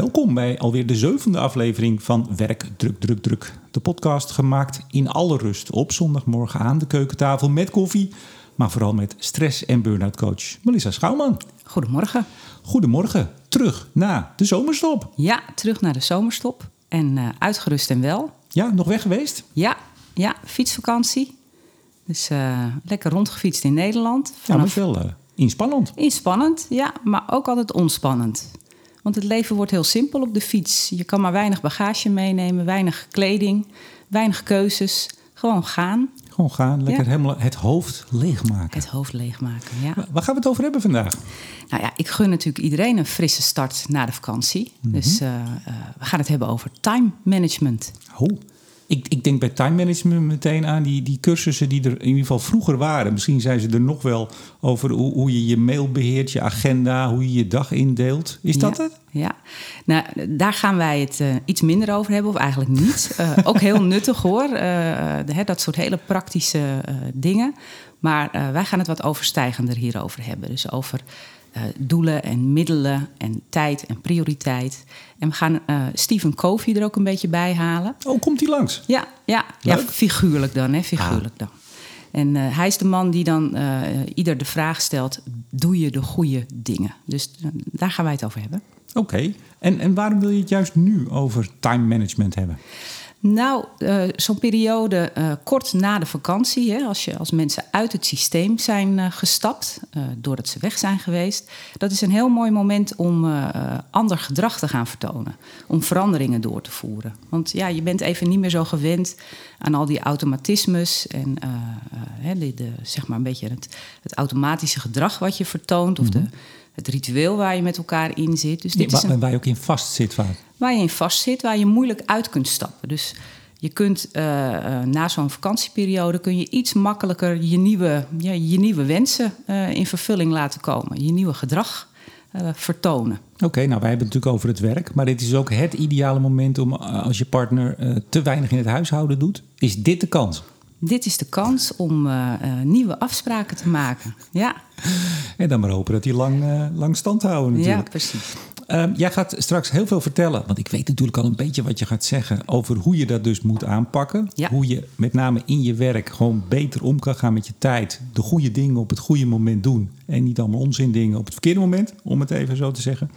welkom bij alweer de zevende aflevering van Werk Druk Druk Druk. De podcast gemaakt in alle rust op zondagmorgen aan de keukentafel met koffie, maar vooral met stress- en burn-out coach Melissa Schouwman. Goedemorgen. Goedemorgen, terug na de zomerstop. Ja, terug naar de zomerstop en uh, uitgerust en wel. Ja, nog weg geweest? Ja, ja fietsvakantie. Dus uh, lekker rondgefietst in Nederland. Vanaf... Ja, maar wel uh, inspannend. Inspannend, ja, maar ook altijd ontspannend. Want het leven wordt heel simpel op de fiets. Je kan maar weinig bagage meenemen, weinig kleding, weinig keuzes. Gewoon gaan. Gewoon gaan, lekker ja. helemaal het hoofd leegmaken. Het hoofd leegmaken, ja. Waar gaan we het over hebben vandaag? Nou ja, ik gun natuurlijk iedereen een frisse start na de vakantie. Mm -hmm. Dus uh, uh, we gaan het hebben over time management. Oh. Ik, ik, denk bij time management meteen aan die, die cursussen die er in ieder geval vroeger waren. Misschien zijn ze er nog wel over hoe, hoe je je mail beheert, je agenda, hoe je je dag indeelt. Is dat ja, het? Ja, nou, daar gaan wij het uh, iets minder over hebben, of eigenlijk niet. Uh, ook heel nuttig hoor, uh, de, dat soort hele praktische dingen. Maar wij gaan het wat overstijgender hierover hebben. Dus over uh, doelen en middelen en tijd en prioriteit. En we gaan uh, Stephen Covey er ook een beetje bij halen. Oh, komt hij langs? Ja, ja, ja figuurlijk dan, hè, figuurlijk ah. dan. En uh, hij is de man die dan ieder de vraag stelt: doe je de goede dingen? Dus daar gaan wij het over hebben. Oké, okay. en, en waarom wil je het juist nu over time management hebben? Nou, uh, zo'n periode uh, kort na de vakantie, hè, als, je, als mensen uit het systeem zijn uh, gestapt, doordat ze weg zijn geweest, dat is een heel mooi moment om ander gedrag te gaan vertonen, om veranderingen door te voeren. Want ja, je bent even niet meer zo gewend aan al die automatismes en de, de, zeg maar een beetje het, het, automatische gedrag wat je vertoont, of mm -hmm. de het ritueel waar je met elkaar in zit. Dus dit is een, waar je ook in vast zit vaak. Waar je in vast zit, waar je moeilijk uit kunt stappen. Dus je kunt uh, uh, na zo'n vakantieperiode kun je iets makkelijker je nieuwe, ja, je nieuwe wensen uh, in vervulling laten komen. Je nieuwe gedrag vertonen. Oké, okay, nou wij hebben het natuurlijk over het werk. Maar dit is ook het ideale moment om als je partner te weinig in het huishouden doet. Is dit de kans? Dit is de kans om nieuwe afspraken te maken. Ja. En dan maar hopen dat die lang, lang stand houden natuurlijk. Ja, precies. Um, jij gaat straks heel veel vertellen, want ik weet natuurlijk al een beetje wat je gaat zeggen over hoe je dat dus moet aanpakken. Ja. Hoe je met name in je werk gewoon beter om kan gaan met je tijd. De goede dingen op het goede moment doen. En niet allemaal onzin dingen op het verkeerde moment, om het even zo te zeggen.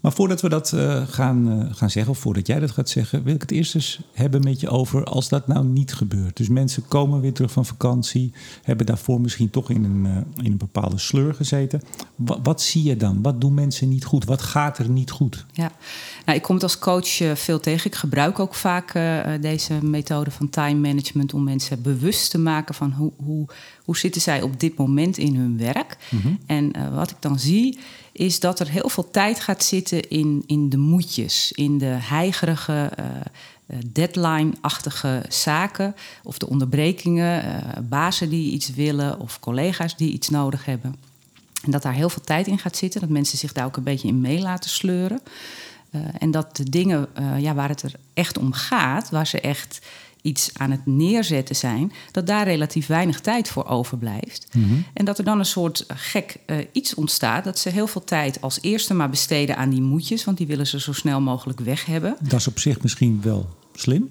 Maar voordat we dat uh, gaan, uh, gaan zeggen, of voordat jij dat gaat zeggen, wil ik het eerst eens hebben met je over als dat nou niet gebeurt. Dus mensen komen weer terug van vakantie, hebben daarvoor misschien toch in een, uh, in een bepaalde sleur gezeten. Wat, wat zie je dan? Wat doen mensen niet goed? Wat gaat er niet goed? Ja, nou, ik kom het als coach veel tegen. Ik gebruik ook vaak deze methode van time management om mensen bewust te maken van hoe, hoe, hoe zitten zij op dit moment in hun werk. Mm-hmm. En wat ik dan zie is dat er heel veel tijd gaat zitten in, in de moedjes, in de heigerige, uh, deadline-achtige zaken of de onderbrekingen, uh, bazen die iets willen of collega's die iets nodig hebben. En dat daar heel veel tijd in gaat zitten, dat mensen zich daar ook een beetje in mee laten sleuren. En dat de dingen ja, waar het er echt om gaat, waar ze echt iets aan het neerzetten zijn, dat daar relatief weinig tijd voor overblijft. Mm-hmm. En dat er dan een soort gek uh, iets ontstaat, dat ze heel veel tijd als eerste maar besteden aan die moedjes, want die willen ze zo snel mogelijk weg hebben. Dat is op zich misschien wel slim.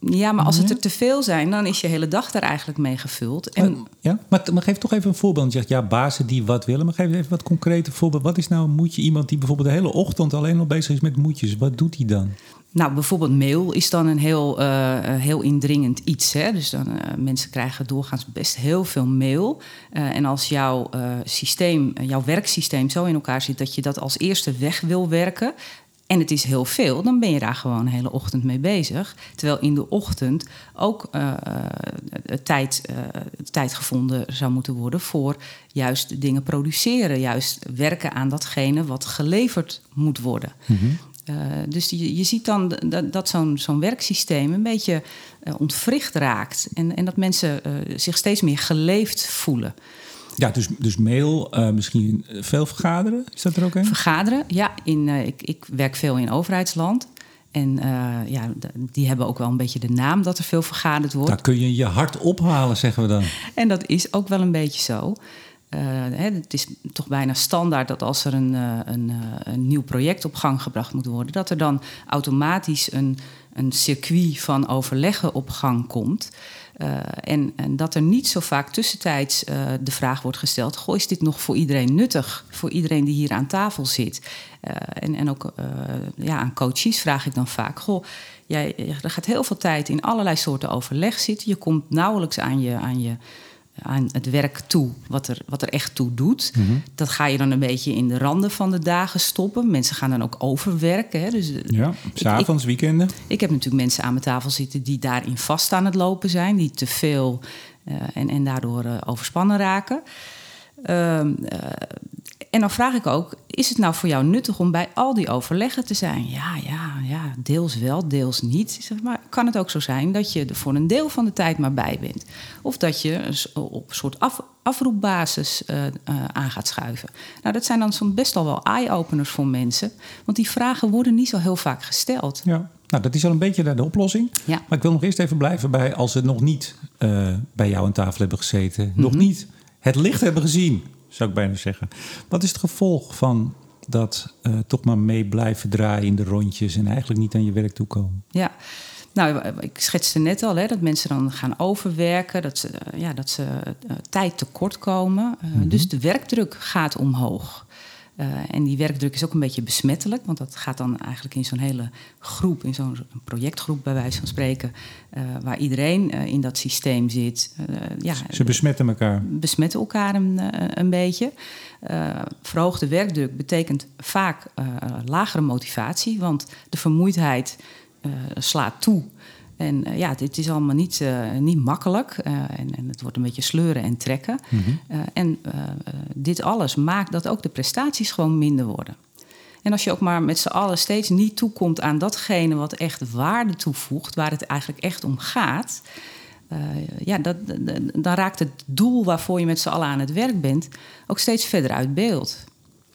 Ja, maar als het er te veel zijn, dan is je hele dag daar eigenlijk mee gevuld. En... Maar, ja, maar, maar geef toch even een voorbeeld. Je zegt ja, bazen die wat willen. Maar geef even wat concrete voorbeeld. Wat is nou een moedje? Iemand die bijvoorbeeld de hele ochtend alleen al bezig is met moedjes. Wat doet hij dan? Nou, bijvoorbeeld mail is dan een heel, uh, heel indringend iets. Hè? Dus dan, uh, mensen krijgen doorgaans best heel veel mail. En als jouw systeem, jouw werksysteem zo in elkaar zit dat je dat als eerste weg wil werken. En het is heel veel, dan ben je daar gewoon een hele ochtend mee bezig. Terwijl in de ochtend ook tijd, tijd gevonden zou moeten worden voor juist dingen produceren. Juist werken aan datgene wat geleverd moet worden. Mm-hmm. Uh, dus je, je ziet dan dat, dat zo'n zo'n werksysteem een beetje uh, ontwricht raakt. En, en dat mensen uh, zich steeds meer geleefd voelen. Ja, dus, dus mail, misschien veel vergaderen, is dat er ook een? Vergaderen, ja. In, ik, ik werk veel in overheidsland. En ja, die hebben ook wel een beetje de naam dat er veel vergaderd wordt. Daar kun je je hart ophalen, zeggen we dan. En dat is ook wel een beetje zo. Hè, het is toch bijna standaard dat als er een, een, een nieuw project op gang gebracht moet worden, dat er dan automatisch een, een circuit van overleggen op gang komt. En, en, dat er niet zo vaak tussentijds de vraag wordt gesteld: Goh, is dit nog voor iedereen nuttig? Voor iedereen die hier aan tafel zit. En, en ook ja, aan coaches vraag ik dan vaak: Goh, jij, er gaat heel veel tijd in allerlei soorten overleg zitten. Je komt nauwelijks aan je, aan je aan het werk toe, wat er, wat er echt toe doet. Mhm. Dat ga je dan een beetje in de randen van de dagen stoppen. Mensen gaan dan ook overwerken. Hè. Dus, ja, s'avonds, weekenden. Ik heb natuurlijk mensen aan mijn tafel zitten die daarin vast aan het lopen zijn, die te veel uh, en, en daardoor uh, overspannen raken. Uh, en dan vraag ik ook, is het nou voor jou nuttig om bij al die overleggen te zijn? Ja, ja, ja, deels wel, deels niet. Maar kan het ook zo zijn dat je er voor een deel van de tijd maar bij bent? Of dat je op een soort af, afroepbasis uh, uh, aan gaat schuiven? Nou, dat zijn dan soms best al wel eye-openers voor mensen. Want die vragen worden niet zo heel vaak gesteld. Ja. Nou, dat is al een beetje de oplossing. Ja. Maar ik wil nog eerst even blijven bij als ze nog niet uh, bij jou aan tafel hebben gezeten. Mm -hmm. Nog niet het licht hebben gezien zou ik bijna zeggen. Wat is het gevolg van dat uh, toch maar mee blijven draaien in de rondjes en eigenlijk niet aan je werk toekomen? Ja. Nou, ik schetste net al hè, dat mensen dan gaan overwerken, dat ze, uh, ja, dat ze uh, tijd tekort komen. Mm -hmm. Dus de werkdruk gaat omhoog. Uh, en die werkdruk is ook een beetje besmettelijk, want dat gaat dan eigenlijk in zo'n hele groep, in zo'n projectgroep bij wijze van spreken, uh, waar iedereen uh, in dat systeem zit. ja, Ze besmetten elkaar. Besmetten elkaar een, een beetje. verhoogde werkdruk betekent vaak lagere motivatie, want de vermoeidheid slaat toe. En uh, ja, dit is allemaal niet, uh, niet makkelijk. Uh, en, en, het wordt een beetje sleuren en trekken. Mm -hmm. en dit alles maakt dat ook de prestaties gewoon minder worden. En als je ook maar met z'n allen steeds niet toekomt aan datgene wat echt waarde toevoegt, waar het eigenlijk echt om gaat, ja, dat, dan raakt het doel waarvoor je met z'n allen aan het werk bent ook steeds verder uit beeld.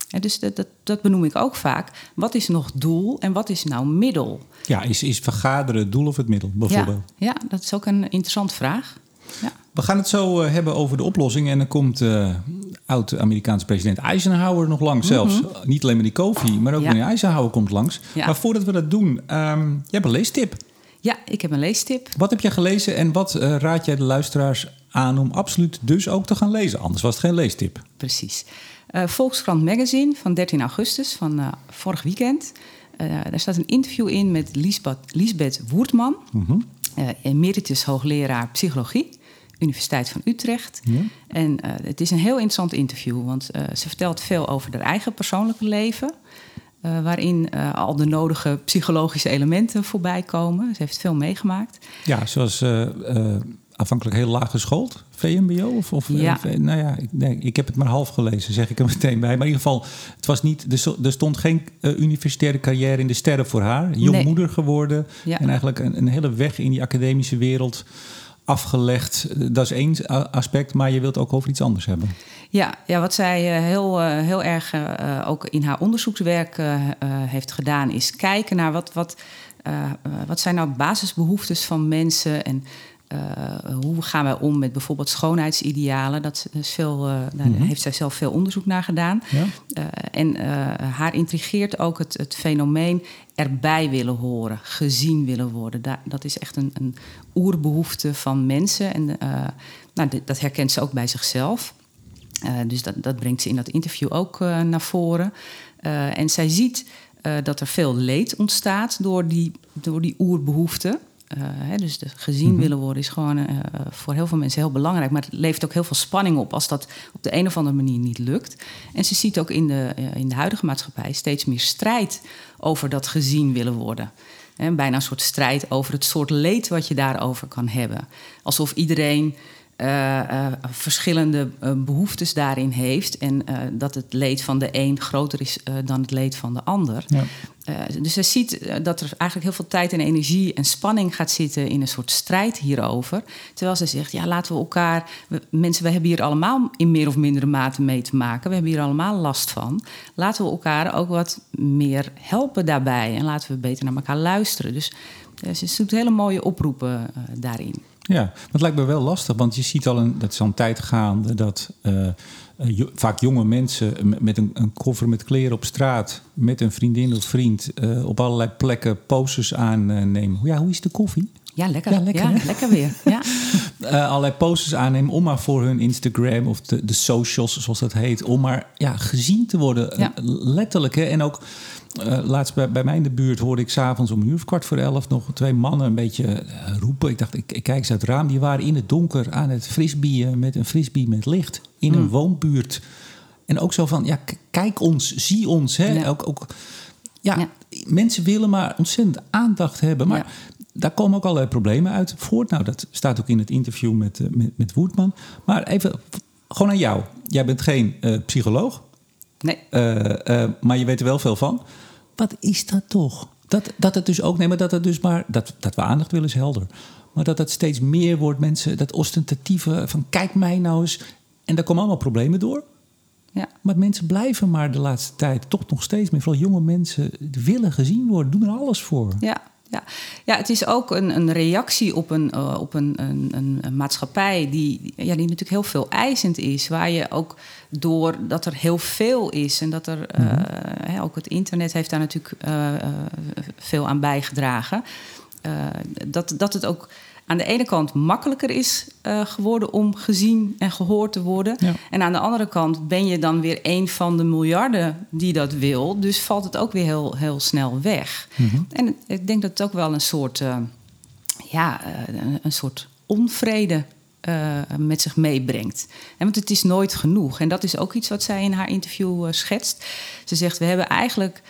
En dus dat, dat, dat, benoem ik ook vaak. Wat is nog doel en wat is nou middel? Ja, is, is vergaderen het doel of het middel bijvoorbeeld? Ja, ja dat is ook een interessante vraag. Ja. We gaan het zo uh, hebben over de oplossing. En dan komt uh, oud-Amerikaanse president Eisenhower nog langs mm -hmm. zelfs. Niet alleen maar die koffie, maar ook ja. meneer Eisenhower komt langs. Ja. Maar voordat we dat doen, um, je hebt een leestip. Ja, ik heb een leestip. Wat heb je gelezen en wat uh, raad jij de luisteraars aan om absoluut dus ook te gaan lezen? Anders was het geen leestip. Precies. Uh, Volkskrant Magazine van 13 augustus van uh, vorig weekend. Uh, daar staat een interview in met Liesbeth, Liesbeth Woertman, mm -hmm. emeritus hoogleraar psychologie, Universiteit van Utrecht. Ja. En het is een heel interessant interview, want ze vertelt veel over haar eigen persoonlijke leven. waarin al de nodige psychologische elementen voorbij komen. Ze heeft veel meegemaakt. Ja, zoals aanvankelijk heel laag geschoold, VMBO? Of, of ja. Uh, nou ja, ik, nee, ik heb het maar half gelezen, zeg ik er meteen bij. Maar in ieder geval, het was niet, er stond geen uh, universitaire carrière in de sterren voor haar. Jongmoeder nee. geworden ja. en eigenlijk een, een, hele weg in die academische wereld afgelegd. Dat is één aspect, maar je wilt ook over iets anders hebben. Ja, ja wat zij heel, heel erg ook in haar onderzoekswerk heeft gedaan, is kijken naar wat, wat, wat zijn nou basisbehoeftes van mensen en hoe gaan wij om met bijvoorbeeld schoonheidsidealen? Dat is veel, uh, daar mm -hmm. heeft zij zelf veel onderzoek naar gedaan. Ja. Uh, en haar intrigeert ook het, het, fenomeen erbij willen horen, gezien willen worden. Da dat is echt een, een, oerbehoefte van mensen. En nou, dat herkent ze ook bij zichzelf. dus dat, dat, brengt ze in dat interview ook naar voren. en zij ziet dat er veel leed ontstaat door die, door die oerbehoefte. Uh, hè, dus de gezien mm -hmm. willen worden is gewoon uh, voor heel veel mensen heel belangrijk. Maar het levert ook heel veel spanning op als dat op de een of andere manier niet lukt. En ze ziet ook in de, uh, in de huidige maatschappij steeds meer strijd over dat gezien willen worden. En bijna een soort strijd over het soort leed wat je daarover kan hebben. Alsof iedereen verschillende uh, behoeftes daarin heeft. En dat het leed van de een groter is dan het leed van de ander. Ja. dus ze ziet dat er eigenlijk heel veel tijd en energie en spanning gaat zitten in een soort strijd hierover. Terwijl ze zegt: ja, laten we elkaar. We, mensen, we hebben hier allemaal in meer of mindere mate mee te maken. We hebben hier allemaal last van. Laten we elkaar ook wat meer helpen daarbij. En laten we beter naar elkaar luisteren. Dus ze doet hele mooie oproepen daarin. Ja, maar het lijkt me wel lastig, want je ziet al een, dat is al een tijd gaande dat uh, eh, jo- vaak jonge mensen met, een, een koffer met kleren op straat, met een vriendin of vriend, eh, op allerlei plekken posters aannemen. Ja, hoe is de koffie? Ja, lekker. Ja, lekker, lekker weer. Ja. Eh, allerlei posters aannemen om maar voor hun Instagram of de, de socials, zoals dat heet, om maar ja, gezien te worden. Ja. Eh, Letterlijk. Hè? En ook eh, laatst bij, bij mij in de buurt hoorde ik s'avonds om een uur of kwart voor elf nog twee mannen een beetje roepen. Ik dacht, ik, ik kijk eens uit het raam. Die waren in het donker aan het frisbeeën met een frisbee met licht in een woonbuurt. En ook zo van, ja, kijk ons, zie ons. Hè? Ja. Ook, ook, ja, Ja. mensen willen maar ontzettend aandacht hebben. Maar. Daar komen ook allerlei problemen uit voort. Nou, dat staat ook in het interview met, eh, met, met Woerdman. Maar even gewoon aan jou. Jij bent geen eh, psycholoog, Nee. eh, maar je weet er wel veel van. Wat is dat toch? Dat, dat het dus ook, nee, maar dat het dus maar, dat, dat we aandacht willen is helder. Maar dat het steeds meer wordt, mensen, dat ostentatieve van kijk mij nou eens. En daar komen allemaal problemen door. Ja. Maar mensen blijven maar de laatste tijd toch nog steeds meer, vooral jonge mensen, willen gezien worden, doen er alles voor. Ja, ja. ja, het is ook een, een reactie op, een, eh, op een, een, een, maatschappij die, ja, die natuurlijk heel veel eisend is. Waar je ook door dat er heel veel is en dat er eh, hè, ook het internet heeft daar natuurlijk eh, veel aan bijgedragen. dat, dat het ook aan de ene kant makkelijker is eh, geworden om gezien en gehoord te worden. Ja. En aan de andere kant ben je dan weer een van de miljarden die dat wil. Dus valt het ook weer heel, heel snel weg. En ik denk dat het ook wel een soort, eh, ja, eh, een, soort onvrede met zich meebrengt. En want het is nooit genoeg. En dat is ook iets wat zij in haar interview schetst. Ze zegt, we hebben eigenlijk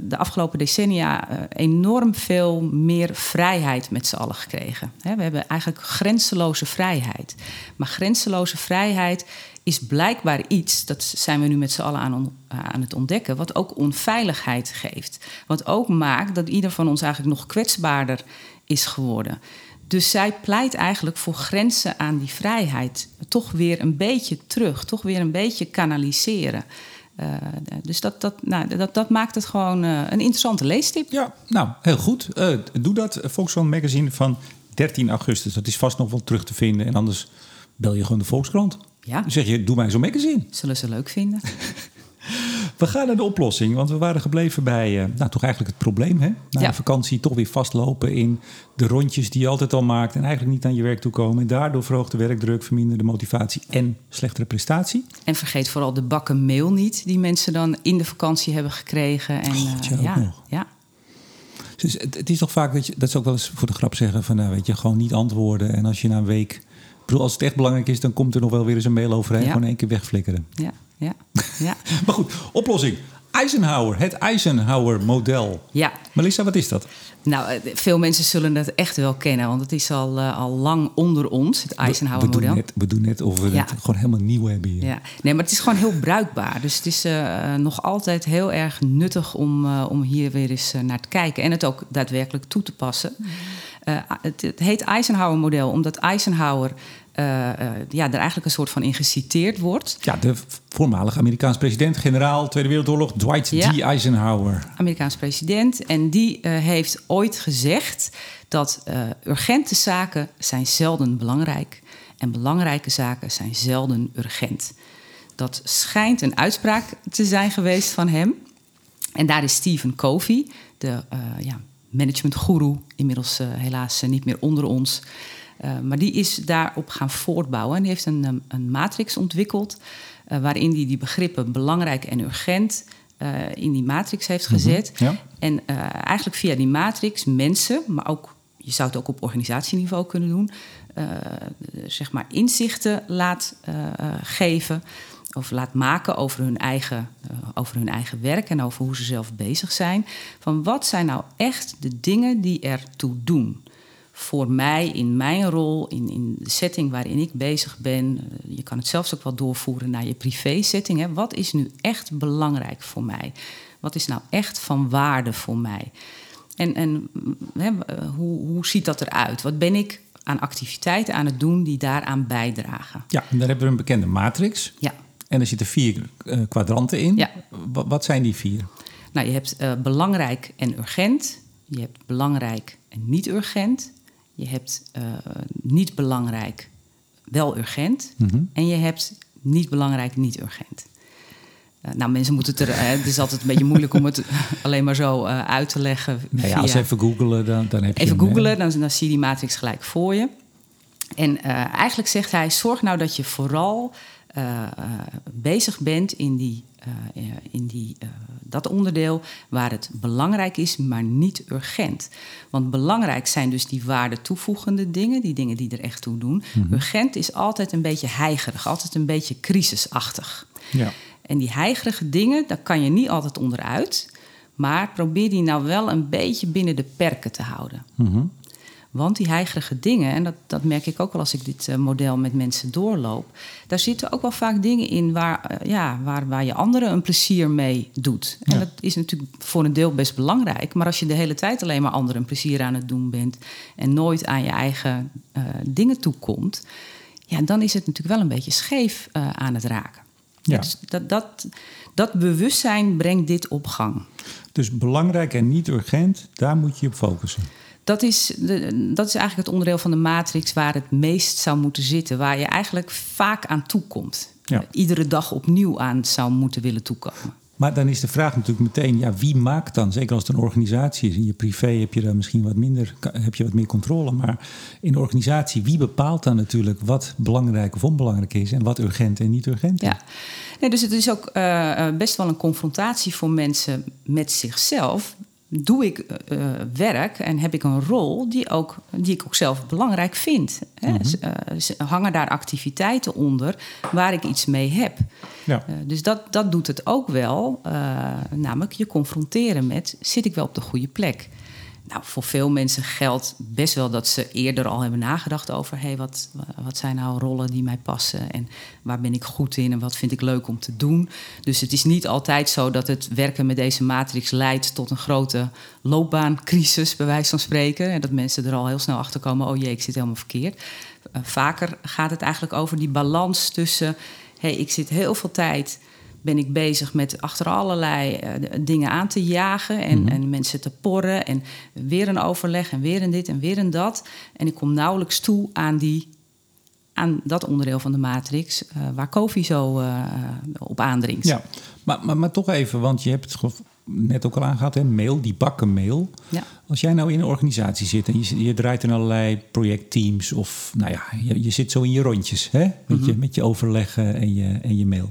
de afgelopen decennia eh, enorm veel meer vrijheid met z'n allen gekregen. We hebben eigenlijk grenzeloze vrijheid. Maar grenzeloze vrijheid is blijkbaar iets, dat zijn we nu met z'n allen aan, on- aan het ontdekken, wat ook onveiligheid geeft. Wat ook maakt dat ieder van ons eigenlijk nog kwetsbaarder is geworden. Dus zij pleit eigenlijk voor grenzen aan die vrijheid. Toch weer een beetje terug, toch weer een beetje kanaliseren. Eh, dus dat, dat, nou, dat, dat maakt het gewoon eh, een interessante leestip. Ja, nou, heel goed. Eh, doe dat. Volkskrant Magazine van 13 augustus. Dat is vast nog wel terug te vinden. En anders bel je gewoon de Volkskrant. Ja. Dan zeg je, doe mij zo'n magazine. Zullen ze leuk vinden? We gaan naar de oplossing, want we waren gebleven bij, eh, nou toch eigenlijk het probleem, hè? Na Ja. de vakantie toch weer vastlopen in de rondjes die je altijd al maakt en eigenlijk niet aan je werk toe komen. En daardoor verhoogde werkdruk, verminderde motivatie en slechtere prestatie. En vergeet vooral de bakken mail niet, die mensen dan in de vakantie hebben gekregen. En, God, eh, ja, nog. ja, Dus het, het is toch vaak dat je, dat ze ook wel eens voor de grap zeggen van, nou weet je, gewoon niet antwoorden. En als je na een week, ik bedoel, als het echt belangrijk is, dan komt er nog wel weer eens een mail overheen. Ja. Gewoon één keer wegflikkeren. ja, ja, ja. Maar goed, oplossing. Eisenhower, het Eisenhower-model. ja. Melissa, wat is dat? Nou, eh, veel mensen zullen het echt wel kennen, want het is al, eh, al lang onder ons, het we, doen Eisenhower-model. net, we doen net of we Ja. het gewoon helemaal nieuw hebben hier. Ja, nee, maar het is gewoon heel bruikbaar. Dus het is eh, nog altijd heel erg nuttig om, eh, om hier weer eens naar te kijken en het ook daadwerkelijk toe te passen. Eh, het, het heet Eisenhower-model omdat Eisenhower eh, ja, er eigenlijk een soort van in geciteerd wordt. Ja, de voormalige Amerikaans president, generaal Tweede Wereldoorlog, Dwight Ja. D. Eisenhower. Amerikaans president. En die eh, heeft ooit gezegd dat urgente zaken zijn zelden belangrijk en belangrijke zaken zijn zelden urgent. Dat schijnt een uitspraak te zijn geweest van hem. En daar is Stephen Covey, de ja, managementgoeroe, inmiddels helaas niet meer onder ons. Eh, maar die is daarop gaan voortbouwen. En die heeft een, um, een matrix ontwikkeld. eh, waarin hij die begrippen belangrijk en urgent eh, in die matrix heeft gezet. ja. En eigenlijk via die matrix mensen, maar ook, je zou het ook op organisatieniveau kunnen doen, zeg maar inzichten laat geven of laat maken over hun, eigen, over hun eigen werk en over hoe ze zelf bezig zijn. Van wat zijn nou echt de dingen die ertoe doen? Voor mij, in mijn rol, in, in de setting waarin ik bezig ben. eh, Je kan het zelfs ook wel doorvoeren naar je privé-setting. Hè. Wat is nu echt belangrijk voor mij? Wat is nou echt van waarde voor mij? En, en mm, hè, eh, hoe, hoe ziet dat eruit? Wat ben ik aan activiteiten aan het doen die daaraan bijdragen? Ja, en daar hebben we een bekende matrix. Ja. En er zitten vier eh, kwadranten in. Ja. Wa- wat zijn die vier? Nou, je hebt belangrijk en urgent. Je hebt belangrijk en niet urgent. Je hebt eh, niet belangrijk, wel urgent. En je hebt niet belangrijk, niet urgent. Eh, nou, mensen moeten het er. het is altijd een beetje moeilijk om het alleen maar zo uh, uit te leggen. Nou ja, als je even googelen, dan, dan heb je. Even googelen, dan, dan zie je die matrix gelijk voor je. En eigenlijk zegt hij: zorg nou dat je vooral bezig bent in, die, in die, dat onderdeel waar het belangrijk is, maar niet urgent. Want belangrijk zijn dus die waarde toevoegende dingen, die dingen die er echt toe doen. Mm -hmm. Urgent is altijd een beetje heigerig, altijd een beetje crisisachtig. Ja. En die heigerige dingen, daar kan je niet altijd onderuit. Maar probeer die nou wel een beetje binnen de perken te houden. Mm Want die heigerige dingen, en dat, dat merk ik ook wel als ik dit uh, model met mensen doorloop, daar zitten ook wel vaak dingen in waar, uh, ja, waar, waar je anderen een plezier mee doet. Ja. En dat is natuurlijk voor een deel best belangrijk. Maar als je de hele tijd alleen maar anderen een plezier aan het doen bent en nooit aan je eigen uh, dingen toekomt, ja, dan is het natuurlijk wel een beetje scheef aan het raken. Ja. Dus dat, dat, dat bewustzijn brengt dit op gang. Dus belangrijk en niet urgent, daar moet je op focussen. Dat is, de, dat is eigenlijk het onderdeel van de matrix waar het meest zou moeten zitten. Waar je eigenlijk vaak aan toekomt. Ja. Iedere dag opnieuw aan zou moeten willen toekomen. Maar dan is de vraag natuurlijk meteen, ja, wie maakt dan? Zeker als het een organisatie is. In je privé heb je daar misschien wat minder, heb je wat meer controle. Maar in de organisatie, wie bepaalt dan natuurlijk wat belangrijk of onbelangrijk is en wat urgent en niet urgent is? Ja. Nee, dus het is ook uh, best wel een confrontatie voor mensen met zichzelf. Doe ik uh, werk en heb ik een rol die, ook, die ik ook zelf belangrijk vind? Hè? Mhm. Uh, hangen daar activiteiten onder waar ik iets mee heb? Ja. dus dat, dat doet het ook wel, namelijk je confronteren met: zit ik wel op de goede plek? Nou, voor veel mensen geldt best wel dat ze eerder al hebben nagedacht over: hé, hey, wat, wat zijn nou rollen die mij passen en waar ben ik goed in en wat vind ik leuk om te doen. Dus het is niet altijd zo dat het werken met deze matrix leidt tot een grote loopbaancrisis, bij wijze van spreken. En dat mensen er al heel snel achter komen: oh jee, ik zit helemaal verkeerd. Uh, vaker gaat het eigenlijk over die balans tussen: hé, hey, ik zit heel veel tijd ben ik bezig met achter allerlei uh, dingen aan te jagen en, Mhm. en mensen te porren. En weer een overleg en weer een dit en weer een dat. En ik kom nauwelijks toe aan, die, aan dat onderdeel van de matrix uh, waar Kofi zo uh, op aandringt. Ja, maar, maar, maar toch even, want je hebt het net ook al aangehaald, hè, mail, die bakken mail. Ja. Als jij nou in een organisatie zit en je, je draait in allerlei projectteams of nou ja, je, je zit zo in je rondjes hè, met, Mhm. je, met je overleggen en je, en je mail.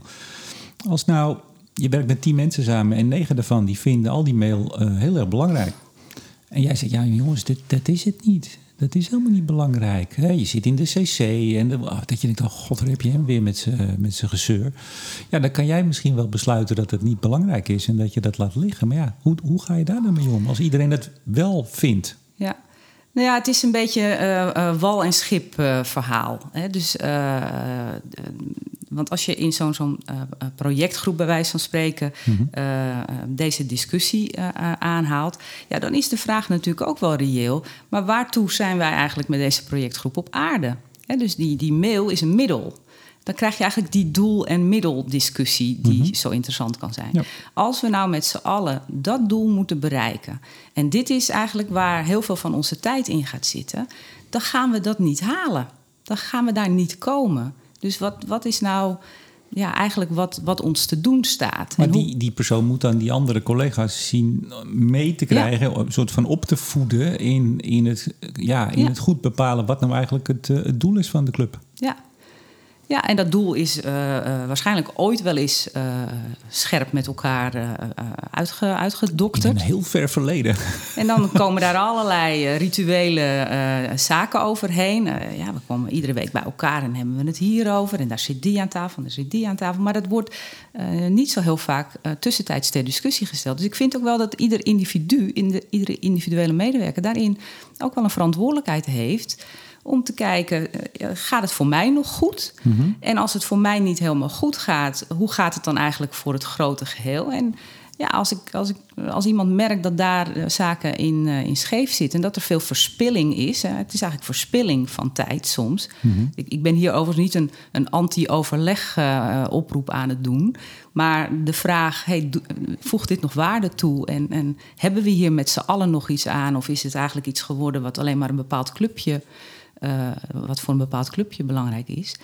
Als nou, je werkt met tien mensen samen en negen daarvan die vinden al die mail uh, heel erg belangrijk. En jij zegt, ja jongens, dit, dat is het niet. Dat is helemaal niet belangrijk. Hè? Je zit in de cc en oh, dat je denkt, oh god, daar heb je hem weer met zijn gezeur. Ja, dan kan jij misschien wel besluiten dat het niet belangrijk is en dat je dat laat liggen. Maar ja, hoe, hoe ga je daar dan mee om als iedereen het wel vindt? Ja. Nou ja, het is een beetje uh, uh, wal- en schip verhaal. Hè? Dus, want als je in zo'n zo'n projectgroep bij wijze van spreken Mhm. deze discussie aanhaalt, ja, dan is de vraag natuurlijk ook wel reëel. Maar waartoe zijn wij eigenlijk met deze projectgroep op aarde? Dus die, die mail is een middel dan krijg je eigenlijk die doel- en middeldiscussie die Mhm. zo interessant kan zijn. Ja. Als we nou met z'n allen dat doel moeten bereiken, en dit is eigenlijk waar heel veel van onze tijd in gaat zitten, dan gaan we dat niet halen. Dan gaan we daar niet komen. Dus wat, wat is nou ja, eigenlijk wat, wat ons te doen staat? Maar En hoe- die, die persoon moet dan die andere collega's zien mee te krijgen, een soort van op te voeden in, in, het, ja, in Ja. het goed bepalen wat nou eigenlijk het, eh, het doel is van de club. Ja. Ja, en dat doel is uh, uh, waarschijnlijk ooit wel eens uh, scherp met elkaar uitge, In uitgedokterd. een heel ver verleden. En dan komen daar allerlei rituele zaken overheen. Ja, we komen iedere week bij elkaar en hebben we het hierover. En daar zit die aan tafel en daar zit die aan tafel. Maar dat wordt niet zo heel vaak tussentijds ter discussie gesteld. Dus ik vind ook wel dat ieder individu, in de, iedere individuele medewerker... daarin ook wel een verantwoordelijkheid heeft om te kijken, uh, gaat het voor mij nog goed? Mm-hmm. En als het voor mij niet helemaal goed gaat, hoe gaat het dan eigenlijk voor het grote geheel? En ja, als, ik, als, ik, als iemand merkt dat daar uh, zaken in, uh, in scheef zitten en dat er veel verspilling is, het is eigenlijk verspilling van tijd soms. Mm-hmm. Ik, ik, ben hier overigens niet een, een anti-overleg oproep aan het doen, maar de vraag, hey, voegt dit nog waarde toe? En, en hebben we hier met z'n allen nog iets aan? Of is het eigenlijk iets geworden wat alleen maar een bepaald clubje eh, wat voor een bepaald clubje belangrijk is.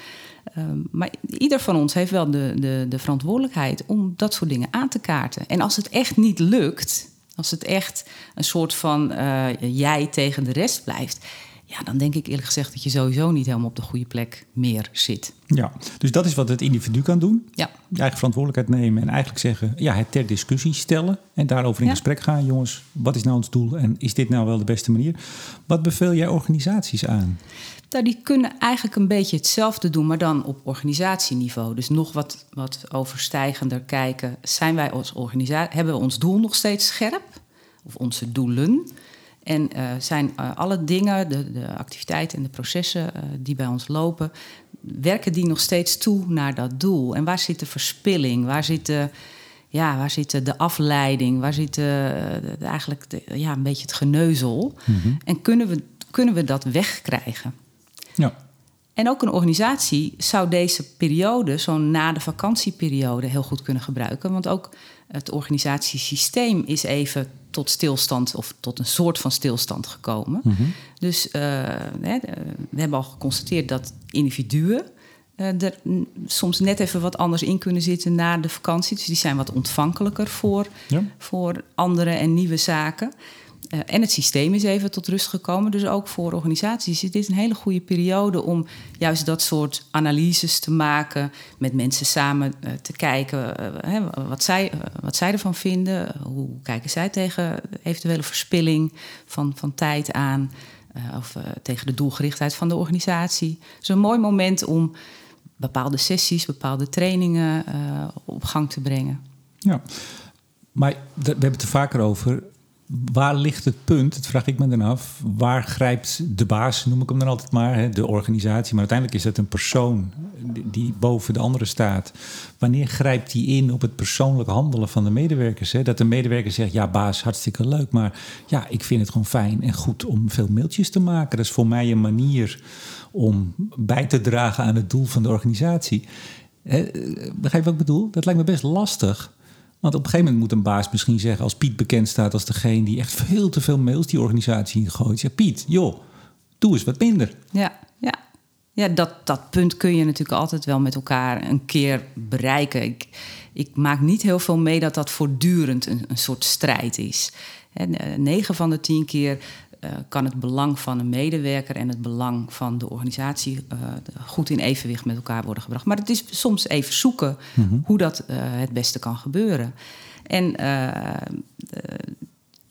Ehm, maar ieder van ons heeft wel de, de, de verantwoordelijkheid om dat soort dingen aan te kaarten. En als het echt niet lukt, als het echt een soort van uh, jij tegen de rest blijft, ja, dan denk ik eerlijk gezegd dat je sowieso niet helemaal op de goede plek meer zit. Ja, dus dat is wat het individu kan doen. Ja. Je eigen verantwoordelijkheid nemen en eigenlijk zeggen, ja, het ter discussie stellen en daarover in gesprek gaan. Jongens, wat is nou ons doel en is dit nou wel de beste manier? Wat beveel jij organisaties aan? Nou, die kunnen eigenlijk een beetje hetzelfde doen, maar dan op organisatieniveau. Dus nog wat, wat overstijgender kijken. Zijn wij als organisatie, hebben we ons doel nog steeds scherp? Of onze doelen? En uh, zijn uh, alle dingen, de, de, activiteiten en de processen uh, die bij ons lopen, werken die nog steeds toe naar dat doel? En waar zit de verspilling? Waar zit de, ja, waar zit de afleiding? Waar zit de, eigenlijk de, ja, een beetje het geneuzel? Mm -hmm. En kunnen we, kunnen we dat wegkrijgen? Ja. En ook een organisatie zou deze periode, zo'n na de vakantieperiode, heel goed kunnen gebruiken. Want ook het organisatiesysteem is even tot stilstand of tot een soort van stilstand gekomen. Mhm. Dus uh, we hebben al geconstateerd dat individuen uh, er soms net even wat anders in kunnen zitten na de vakantie. Dus die zijn wat ontvankelijker voor, ja. voor andere en nieuwe zaken. Uh, en het systeem is even tot rust gekomen. Dus ook voor organisaties is dit een hele goede periode om juist dat soort analyses te maken. Met mensen samen uh, te kijken hè, wat, zij, wat zij ervan vinden. Hoe kijken zij tegen eventuele verspilling van, van tijd aan. of tegen de doelgerichtheid van de organisatie. Dus een mooi moment om bepaalde sessies, bepaalde trainingen op gang te brengen. Ja, maar we hebben het er vaker over waar ligt het punt, dat vraag ik me dan af, waar grijpt de baas, noem ik hem dan altijd maar, de organisatie, maar uiteindelijk is dat een persoon die boven de andere staat. Wanneer grijpt die in op het persoonlijk handelen van de medewerkers? Dat de medewerker zegt, ja baas, hartstikke leuk, maar ja, ik vind het gewoon fijn en goed om veel mailtjes te maken. Dat is voor mij een manier om bij te dragen aan het doel van de organisatie. Begrijp je wat ik bedoel? Dat lijkt me best lastig. Want op een gegeven moment moet een baas misschien zeggen, als Piet bekend staat als degene die echt veel te veel mails die organisatie ingooit. Ja, Piet, joh, doe eens wat minder. Ja, ja. Ja, dat, dat punt kun je natuurlijk altijd wel met elkaar een keer bereiken. Ik, ik maak niet heel veel mee dat dat voortdurend een, een soort strijd is. En, 9 van de 10 keer uh, kan het belang van een medewerker en het belang van de organisatie uh, goed in evenwicht met elkaar worden gebracht. Maar het is soms even zoeken mm -hmm. hoe dat uh, het beste kan gebeuren. En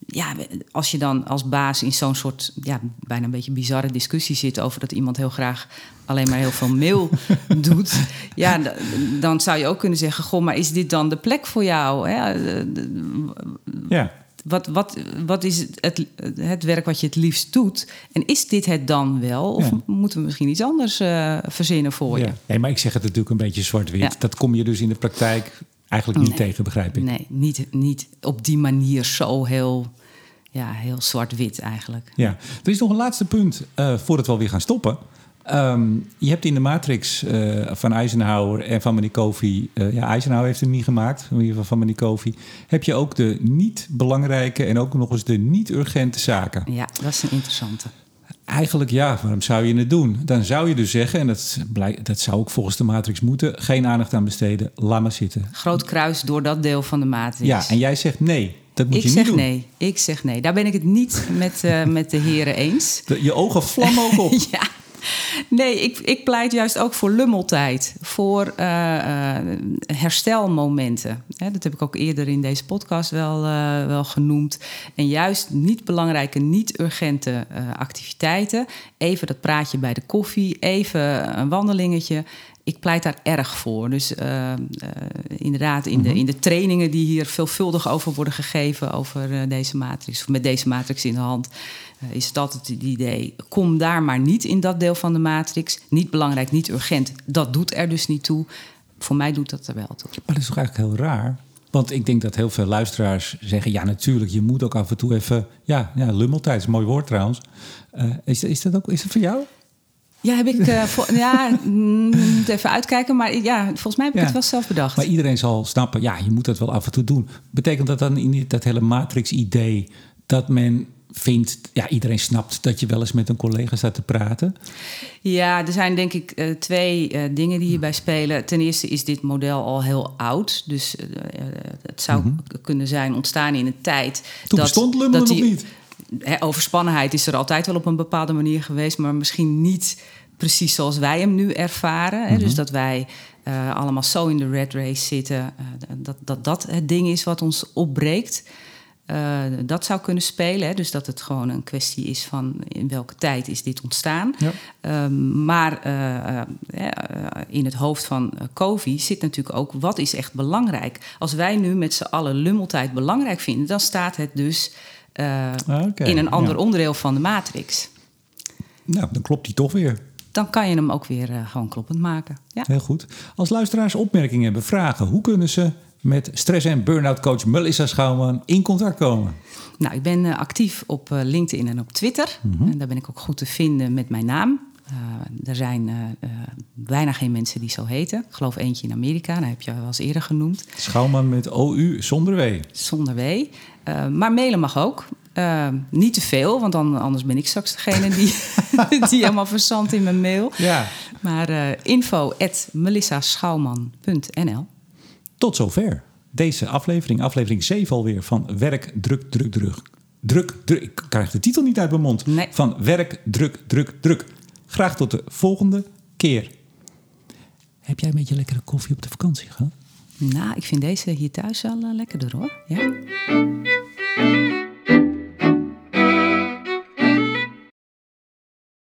ja, als je dan als baas in zo'n soort ja, bijna een beetje bizarre discussie zit over dat iemand heel graag alleen maar heel veel mail doet, ja, dan zou je ook kunnen zeggen: Goh, maar is dit dan de plek voor jou? Hè? Ja wat, wat, wat is het, het werk wat je het liefst doet? En is dit het dan wel? Of ja. moeten we misschien iets anders uh, verzinnen voor ja. je? Nee, maar ik zeg het natuurlijk een beetje zwart-wit. Ja. Dat kom je dus in de praktijk eigenlijk niet nee. tegen, begrijp ik. Nee, niet, niet op die manier zo heel, ja, heel zwart-wit eigenlijk. Ja, er is nog een laatste punt uh, voordat we alweer gaan stoppen. Um, je hebt in de Matrix uh, van Eisenhower en van meneer Kofi... Uh, ja, Eisenhower heeft hem niet gemaakt, in ieder geval van meneer Kofi... heb je ook de niet belangrijke en ook nog eens de niet urgente zaken. Ja, dat is een interessante. Eigenlijk ja, waarom zou je het doen? Dan zou je dus zeggen, en dat, dat zou ook volgens de Matrix moeten... geen aandacht aan besteden, laat maar zitten. Groot kruis door dat deel van de Matrix. Ja, en jij zegt nee. Dat moet ik je zeg niet doen. nee. Ik zeg nee. Daar ben ik het niet met, uh, met de heren eens. De, je ogen vlammen ook op. ja. Nee, ik, ik pleit juist ook voor lummeltijd. Voor uh, uh, herstelmomenten. Hè, dat heb ik ook eerder in deze podcast wel, uh, wel genoemd. En juist niet belangrijke, niet urgente activiteiten. Even dat praatje bij de koffie. Even een wandelingetje. Ik pleit daar erg voor. Dus inderdaad, in de, in de trainingen die hier veelvuldig over worden gegeven... over deze matrix, of met deze matrix in de hand is altijd het idee: kom daar maar niet in dat deel van de matrix. Niet belangrijk, niet urgent. Dat doet er dus niet toe. Voor mij doet dat er wel toe. Maar dat is toch eigenlijk heel raar? Want ik denk dat heel veel luisteraars zeggen: ja, natuurlijk, je moet ook af en toe even. Ja, ja lummeltijd is een mooi woord trouwens. Is, is, dat ook is dat voor jou? Ja, heb ik. Uh, vo- ja, moet even uitkijken. Maar ja, volgens mij heb ik ja. het wel zelf bedacht. Maar iedereen zal snappen: ja, je moet dat wel af en toe doen. Betekent dat dan in dat hele matrix-idee dat men vindt, ja, iedereen snapt dat je wel eens met een collega staat te praten. Ja, er zijn denk ik uh, twee uh, dingen die hierbij spelen. Ten eerste is dit model al heel oud. Dus uh, het zou mm -hmm. kunnen zijn ontstaan in een tijd. Toen dat, bestond Lummelen nog niet. Hè, overspannenheid is er altijd wel op een bepaalde manier geweest, maar misschien niet precies zoals wij hem nu ervaren. Hè? Mm -hmm. Dus dat wij uh, allemaal zo in de red race zitten, uh, dat, dat dat het ding is wat ons opbreekt. Uh, dat zou kunnen spelen. Hè? Dus dat het gewoon een kwestie is van in welke tijd is dit ontstaan. Ja. Um, maar in het hoofd van COVID zit natuurlijk ook wat is echt belangrijk. Als wij nu met z'n allen lummeltijd belangrijk vinden, dan staat het dus okay. in een ander ja. onderdeel van de matrix. Nou, dan klopt die toch weer dan kan je hem ook weer uh, gewoon kloppend maken. Ja. Heel goed. Als luisteraars opmerkingen hebben, vragen, hoe kunnen ze met stress- en burn-out coach Melissa Schouwman in contact komen? Nou, ik ben uh, actief op LinkedIn en op Twitter. Mm -hmm. En daar ben ik ook goed te vinden met mijn naam. er zijn bijna geen mensen die zo heten. Ik geloof eentje in Amerika, dat heb je wel eens eerder genoemd. Schouwman met OU zonder W. Zonder W. maar mailen mag ook. Uh, niet te veel, want dan, anders ben ik straks degene die, die helemaal verzandt in mijn mail. Ja. Maar uh, info at melissaschouwman.nl Tot zover deze aflevering, aflevering 7 alweer van Werk, Druk, Druk, Druk. Druk, druk. Ik krijg de titel niet uit mijn mond. Nee. Van Werk, Druk, Druk, Druk. Graag tot de volgende keer. Heb jij een beetje lekkere koffie op de vakantie gehad? Nou, ik vind deze hier thuis wel uh, lekkerder hoor. Ja?